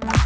Bye.